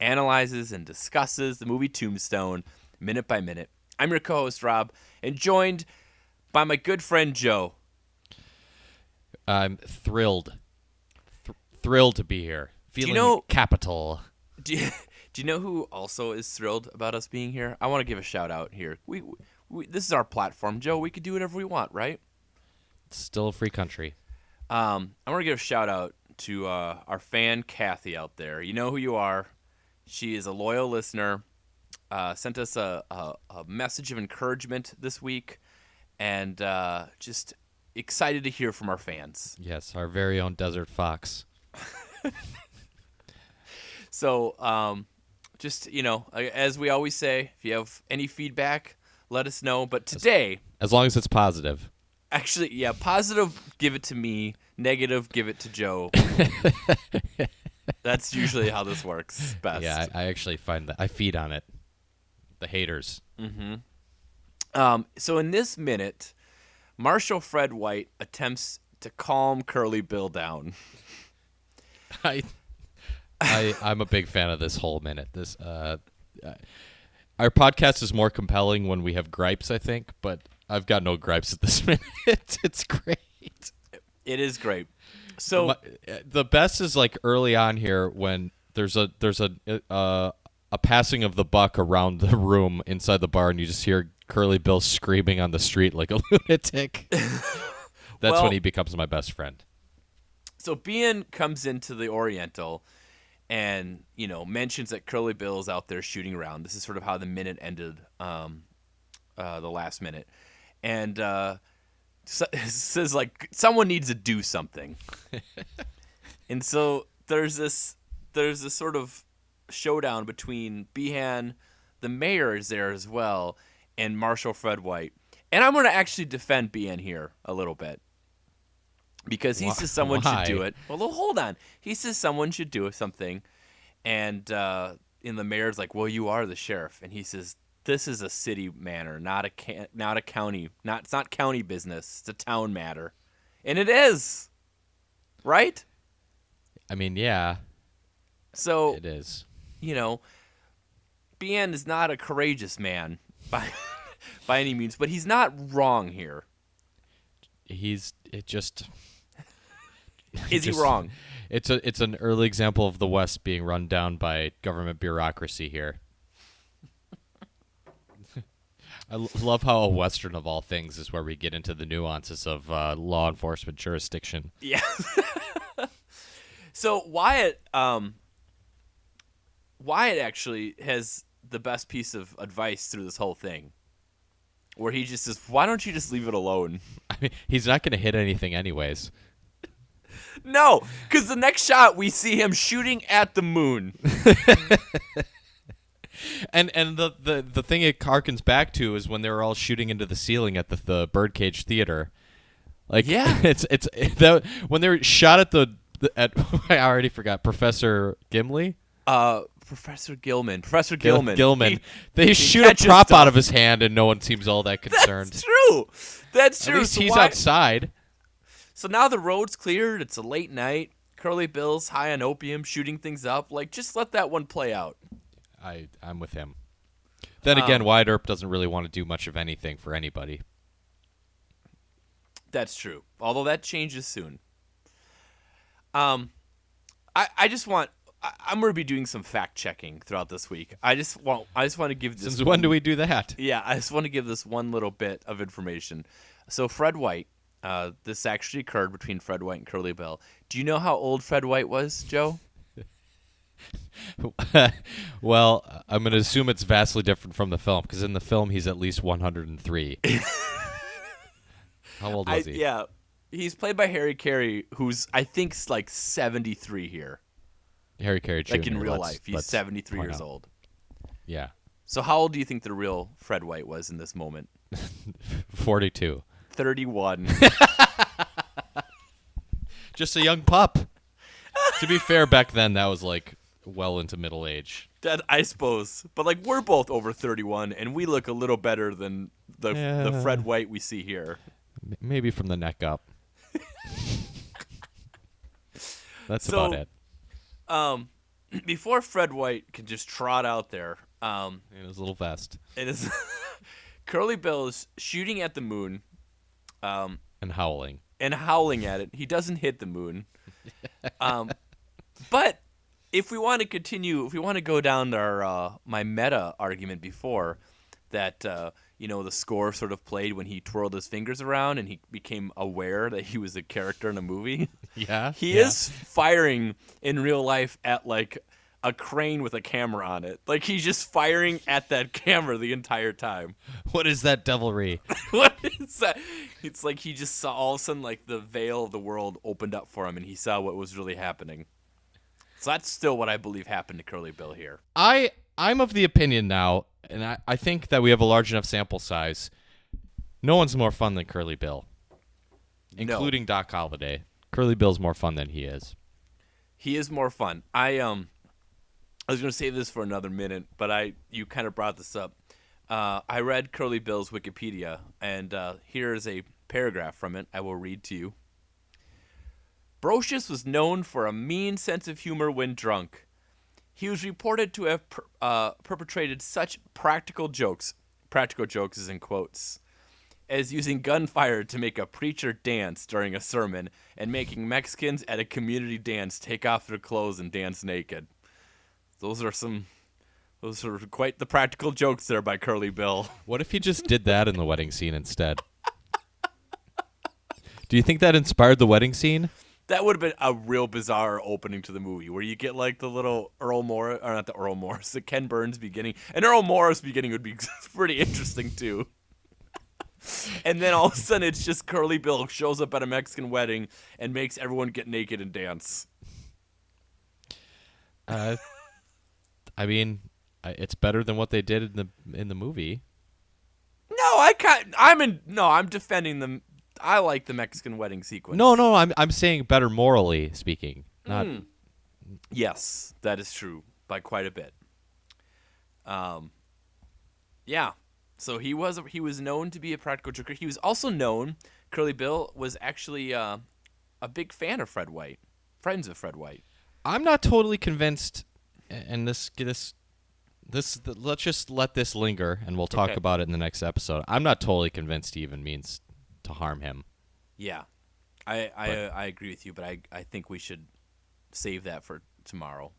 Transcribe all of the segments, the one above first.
analyzes and discusses the movie Tombstone minute by minute. I'm your co host, Rob, and joined by my good friend Joe. I'm thrilled, Th- thrilled to be here. Feeling know- capital. Do you, do you know who also is thrilled about us being here? I want to give a shout out here. We, we This is our platform, Joe. We could do whatever we want, right? It's still a free country. Um, I want to give a shout out to uh, our fan Kathy out there. You know who you are. She is a loyal listener. Uh, sent us a, a, a message of encouragement this week, and uh, just excited to hear from our fans. Yes, our very own desert fox. So, um, just you know, as we always say, if you have any feedback, let us know. But today, As long as it's positive. actually, yeah, positive, give it to me. Negative, give it to Joe. That's usually how this works best. Yeah, I, I actually find that I feed on it. The haters. Mm-hmm. Um, so in this minute, Marshal Fred White attempts to calm Curly Bill down. I, I, I'm a big fan of this whole minute. This, uh, our podcast is more compelling when we have gripes, I think, but I've got no gripes at this minute. it's great. It is great. So My- uh, the best is like early on here when there's a there's a uh, a passing of the buck around the room inside the bar, and you just hear Curly Bill screaming on the street like a lunatic. That's Well- when he becomes my best friend. so Behan comes into the Oriental and, you know, mentions that Curly Bill's out there shooting around. This is sort of how the minute ended, um, uh, the last minute. And uh, s- says, like, someone needs to do something. and so there's this, there's this sort of showdown between Behan, the mayor is there as well, and Marshal Fred White. And I'm going to actually defend Behan here a little bit because he Why- says someone should do it. Well, well, hold on. He says someone should do something, and uh, and the mayor's like, "Well, you are the sheriff," and he says, "This is a city matter, not a ca- not a county. Not it's not county business. It's a town matter, and it is, right? I mean, yeah, So it is. you know, Behan is not a courageous man by by any means, but he's not wrong here. He's it just. Is he wrong? It's a it's an early example of the West being run down by government bureaucracy here. I l- love how a Western of all things is where we get into the nuances of uh, law enforcement jurisdiction. Yeah. so Wyatt, um, Wyatt actually has the best piece of advice through this whole thing, where he just says, "Why don't you just leave it alone?" I mean, he's not going to hit anything anyways. No, because the next shot we see him shooting at the moon. And and the, the, the thing it harkens back to is when they were all shooting into the ceiling at the, the Birdcage Theater. Like Yeah. it's it's that when they were shot at the, the at I already forgot Professor Gimli. Uh, Professor Gilman, Professor Gilman, Gilman. He- they he shoot a prop stuff. out of his hand, and no one seems all that concerned. That's true. That's At true. least So he's why- outside. So now the road's cleared. It's a late night. Curly Bill's high on opium, shooting things up. Like, just let that one play out. I I'm with him. Then Um, again, Wyatt Earp doesn't really want to do much of anything for anybody. That's true. Although that changes soon. Um, I I just want I, I'm gonna be doing some fact checking throughout this week. I just want I just want to give this Since when do we do that? Yeah, I just want to give this one little bit of information. So Fred White, uh, this actually occurred between Fred White and Curly Bill. Do you know how old Fred White was, Joe? well, I'm going to assume it's vastly different from the film because in the film he's at least 103. How old I, was he? yeah, he's played by Harry Carey, who's I think like 73 here, Harry Carey Jr. like in real let's- life. He's 73 years out. old. Yeah, So how old do you think the real Fred White was in this moment? 42. 31. Just a young pup. to be fair, back then that was like well into middle age. that I suppose, but like we're both over 31, and we look a little better than the the Fred White we see here. Maybe from the neck up. That's So- about it. Um, before Fred White can just trot out there, um, In his little vest it is Curly Bill is shooting at the moon, um, and howling. and howling at it. He doesn't hit the moon. Um, but if we want to continue, if we want to go down our uh, my meta argument before that, uh, you know, the score sort of played when he twirled his fingers around and he became aware that he was a character in a movie. Yeah. He yeah. is firing in real life at like a crane with a camera on it. Like he's just firing at that camera the entire time. What is that devilry? what is that? It's like he just saw all of a sudden like the veil of the world opened up for him and he saw what was really happening. So that's still what I believe happened to Curly Bill here. I I'm of the opinion now, and I, I think that we have a large enough sample size. No one's more fun than Curly Bill, including Doc Holliday. Curly Bill's more fun than he is. He is more fun. I um I was going to save this for another minute, but I you kind of brought this up. Uh, I read Curly Bill's Wikipedia, and uh, here is a paragraph from it. I will read to you. Brocious was known for a mean sense of humor when drunk. He was reported to have per- uh, perpetrated such practical jokes, practical jokes is in quotes, as using gunfire to make a preacher dance during a sermon and making Mexicans at a community dance take off their clothes and dance naked. Those are some, those are quite the practical jokes there by Curly Bill. What if he just did that in the wedding scene instead? Do you think that inspired the wedding scene? That would have been a real bizarre opening to the movie, where you get like the little Errol Morris, or not the Errol Morris, the Ken Burns beginning, and Errol Morris beginning would be pretty interesting too. and then all of a sudden, it's just Curly Bill shows up at a Mexican wedding and makes everyone get naked and dance. Uh, I mean, it's better than what they did in the in the movie. No, I can't. I'm in. No, I'm defending them. I like the Mexican wedding sequence. No, no, I'm I'm saying better morally speaking. Not Mm. Yes, that is true by quite a bit. Um, yeah. So he was he was known to be a practical joker. He was also known. Curly Bill was actually uh, a big fan of Fred White, friends of Fred White. I'm not totally convinced, and this this this let's just let this linger, and we'll talk Okay. about it in the next episode. I'm not totally convinced he even means to harm him. Yeah, I I, uh, I agree with you, but I I think we should save that for tomorrow.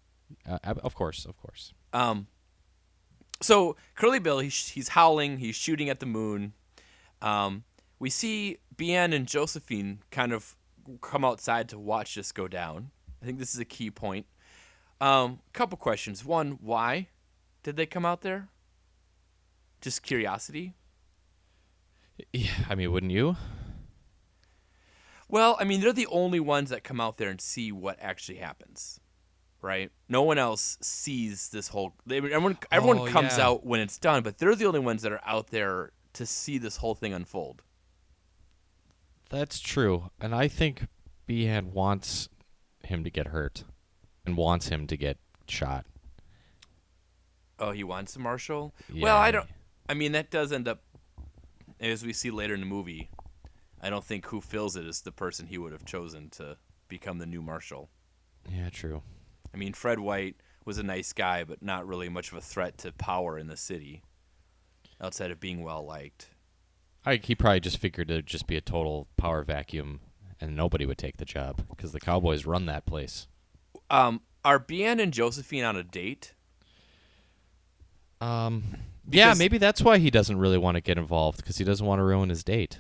Uh, of course, of course. Um, so Curly Bill, he's, he's howling, he's shooting at the moon. Um, we see Behan and Josephine kind of come outside to watch this go down. I think this is a key point. Um, couple questions. One, why did they come out there? Just curiosity. Yeah, I mean, wouldn't you? Well, I mean, they're the only ones that come out there and see what actually happens, right? No one else sees this whole. They, everyone, everyone Oh, comes yeah. out when it's done, but they're the only ones that are out there to see this whole thing unfold. That's true, and I think Behan wants him to get hurt, and wants him to get shot. Oh, he wants a marshal. Well, I don't. I mean, that does end up, as we see later in the movie. I don't think who fills it is the person he would have chosen to become the new marshal. Yeah, true. I mean, Fred White was a nice guy, but not really much of a threat to power in the city, outside of being well liked. I he probably just figured it'd just be a total power vacuum, and nobody would take the job because the Cowboys run that place. Um, are Behan and Josephine on a date? Um, yeah, maybe that's why he doesn't really want to get involved because he doesn't want to ruin his date.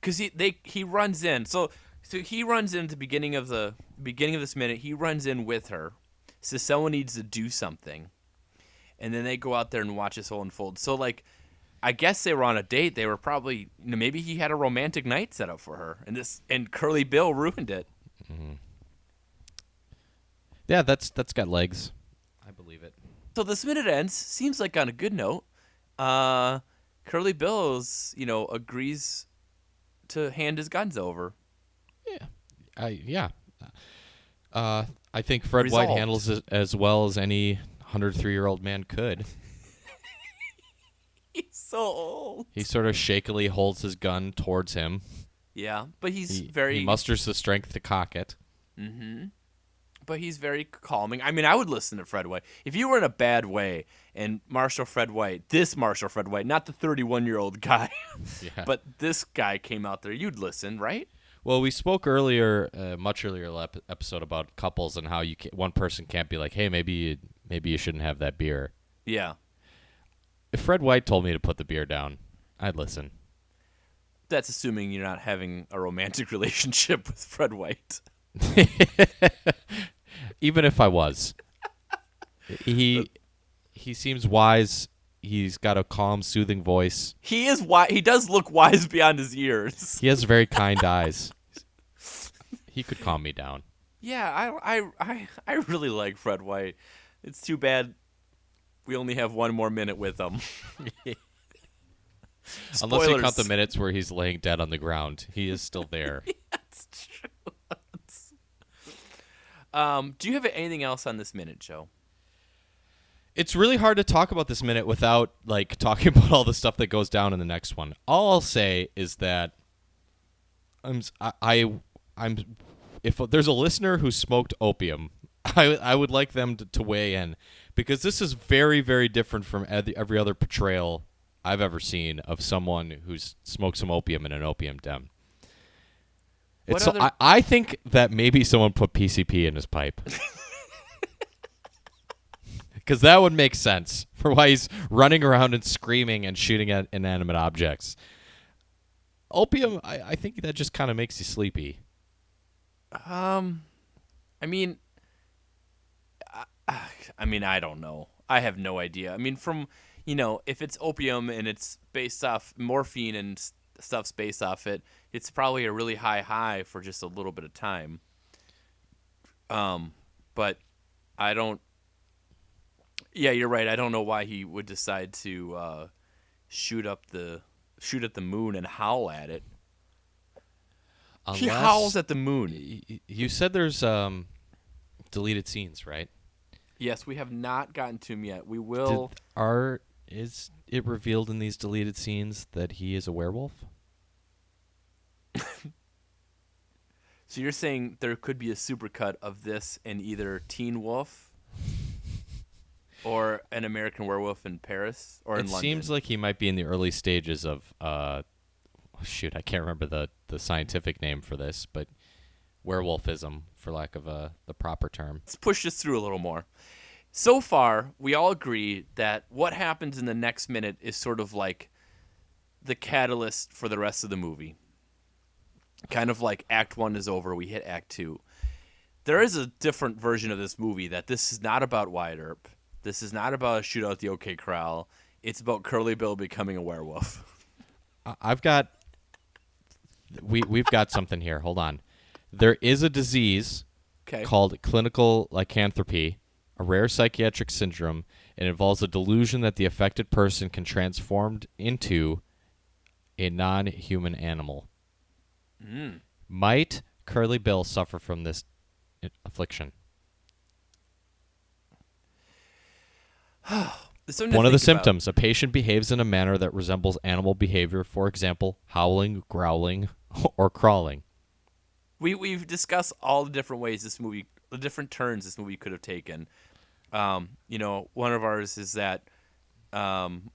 Because he they he runs in. So so he runs in at the beginning of the beginning of this minute. He runs in with her. Says someone needs to do something, and then they go out there and watch this whole unfold. So like, I guess they were on a date. They were probably you know, maybe he had a romantic night set up for her, and this and Curly Bill ruined it. Mm-hmm. Yeah, that's that's got legs. I believe it. So this minute ends. Seems like on a good note. Uh, Curly Bill's you know agrees to hand his guns over. Yeah, I yeah. Uh, I think Fred White handles it as well as any 103 year old man could. He's so old. He sort of shakily holds his gun towards him. Yeah, but he's He, very he musters the strength to cock it. Mm-hmm. But he's very calming. I mean, I would listen to Fred White if you were in a bad way. And Marshall Fred White, this Marshall Fred White, not the 31 year old guy, Yeah. but this guy came out there. You'd listen, right? Well, we spoke earlier, uh, much earlier ep- episode about couples and how you can, one person can't be like, "Hey, maybe you, maybe you shouldn't have that beer." Yeah. If Fred White told me to put the beer down, I'd listen. That's assuming you're not having a romantic relationship with Fred White. Even if I was, he he seems wise. He's got a calm, soothing voice. He is wise. He does look wise beyond his years. He has very kind eyes. He could calm me down. Yeah, I, I, I, I really like Fred White. It's too bad we only have one more minute with him. Unless you count the minutes where he's laying dead on the ground, he is still there. That's true. Um, do you have anything else on this minute, Joe? It's really hard to talk about this minute without like talking about all the stuff that goes down in the next one. All I'll say is that I'm I, I am if there's a listener who smoked opium, I I would like them to, to weigh in because this is very very different from every other portrayal I've ever seen of someone who's smoked some opium in an opium den. What It's so, other- I, I think that maybe someone put PCP in his pipe. Because that would make sense for why he's running around and screaming and shooting at inanimate objects. Opium, I, I think that just kind of makes you sleepy. Um, I mean, I, I mean, I don't know. I have no idea. I mean, from you know, if it's opium and it's based off morphine and s- stuff's based off it, it's probably a really high high for just a little bit of time. Um, but I don't. Yeah, you're right. I don't know why he would decide to uh, shoot up the shoot at the moon and howl at it. he howls at the moon. You said there's um, deleted scenes, right? Yes, we have not gotten to him yet. We will. Did, are is it revealed in these deleted scenes that he is a werewolf? so you're saying there could be a supercut of this in either Teen Wolf or an American Werewolf in Paris or in London. it seems like he might be in the early stages of uh, shoot, I can't remember the the scientific name for this, but werewolfism, for lack of a the proper term. Let's push this through a little more. So far, we all agree that what happens in the next minute is sort of like the catalyst for the rest of the movie. Kind of like Act One is over, we hit Act Two. There is a different version of this movie that this is not about Wyatt Earp. This is not about a shootout at the OK Corral. It's about Curly Bill becoming a werewolf. I- I've got we we've got something here. Hold on. There is a disease Okay. called clinical lycanthropy, a rare psychiatric syndrome. It involves a delusion that the affected person can transform into a non-human animal. Mm. Might Curly Bill suffer from this affliction? There's something to One of the think about. symptoms: a patient behaves in a manner that resembles animal behavior. For example, howling, growling, or crawling. we we've discussed all the different ways this movie, the different turns this movie could have taken. Um, you know, one of ours is that, um,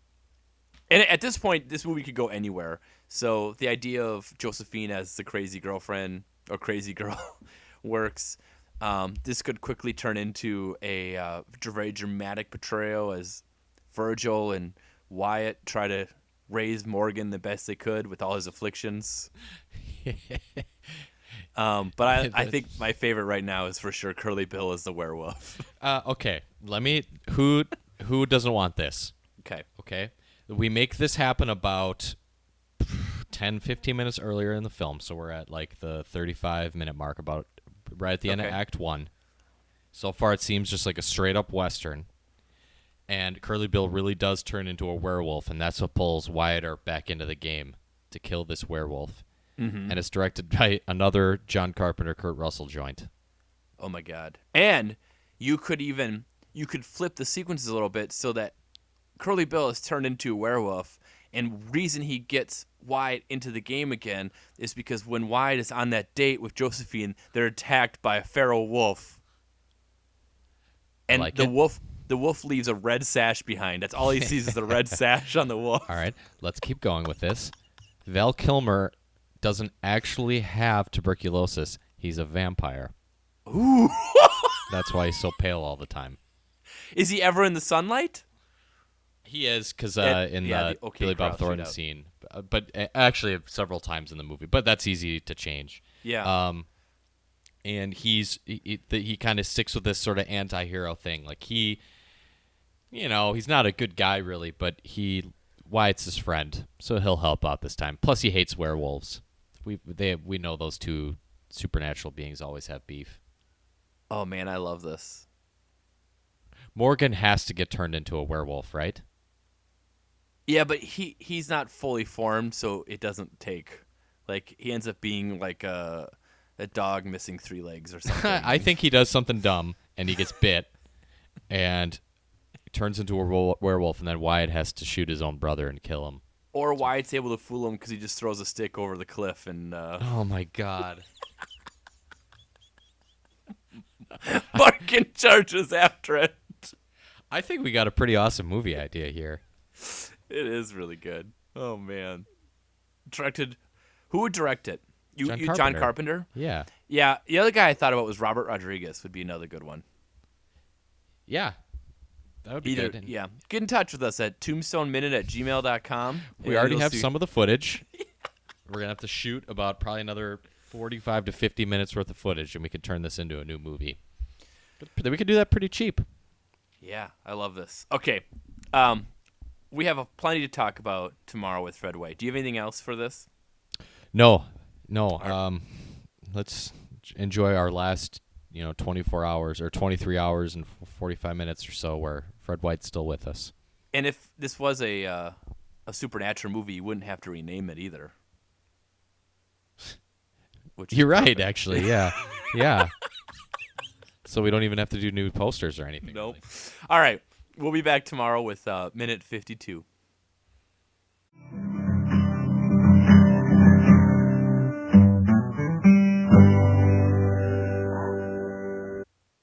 and at this point, this movie could go anywhere. So the idea of Josephine as the crazy girlfriend or crazy girl works. Um, this could quickly turn into a uh, very dramatic portrayal as Virgil and Wyatt try to raise Morgan the best they could with all his afflictions. Um, but I, I think my favorite right now is for sure Curly Bill as the werewolf. Uh, okay, let me. Who who doesn't want this? okay. Okay, we make this happen about 10, 15 minutes earlier in the film, so we're at like the thirty-five minute mark, about right at the end of Act One. So far, it seems just like a straight up western. And Curly Bill really does turn into a werewolf, and that's what pulls Wyatt Earp back into the game to kill this werewolf. Mm-hmm. And it's directed by another John Carpenter, Kurt Russell joint. Oh my god. And you could even you could flip the sequences a little bit so that Curly Bill is turned into a werewolf and reason he gets Wyatt into the game again is because when Wyatt is on that date with Josephine, they're attacked by a feral wolf. and like the it. wolf the wolf leaves a red sash behind. That's all he sees is the red sash on the wolf. All right, let's keep going with this. Val Kilmer doesn't actually have tuberculosis. He's a vampire. Ooh. That's why he's so pale all the time. Is he ever in the sunlight? He is because uh, in yeah, the, the OK Billy Bob Thornton shootout. scene, uh, but uh, actually several times in the movie. But that's easy to change. Yeah. Um, and he's he he, he kind of sticks with this sort of anti-hero thing. Like he, you know, he's not a good guy really, but he Wyatt's his friend, so he'll help out this time. Plus, he hates werewolves. We they we know those two supernatural beings always have beef. oh man, I love this. Morgan has to get turned into a werewolf, right? Yeah, but he he's not fully formed, so it doesn't take. Like he ends up being like a a dog missing three legs or something. I think he does something dumb and he gets bit and turns into a werewolf, and then Wyatt has to shoot his own brother and kill him. Or Wyatt's able to fool him because he just throws a stick over the cliff and uh, Oh my god. Morgan charges after it. I think we got a pretty awesome movie idea here. It is really good. Oh man, directed. Who would direct it? You, John you John Carpenter. Carpenter. Yeah. Yeah, the other guy I thought about was Robert Rodriguez. Would be another good one. Yeah. That would be Either, good. And yeah. Get in touch with us at tombstoneminute at gmail.com. We already have some of the footage. We're going to have to shoot about probably another 45 to 50 minutes worth of footage, and we could turn this into a new movie. But we could do that pretty cheap. Yeah, I love this. Okay, um, we have a, plenty to talk about tomorrow with Fred White. Do you have anything else for this? No, no. Um, let's enjoy our last, you know, 24 hours or 23 hours and 45 minutes or so where Fred White's still with us. And if this was a uh, a supernatural movie, you wouldn't have to rename it either. Which You're right, perfect. actually. Yeah, yeah. so we don't even have to do new posters or anything. Nope. really. All right, we'll be back tomorrow with uh, minute fifty-two.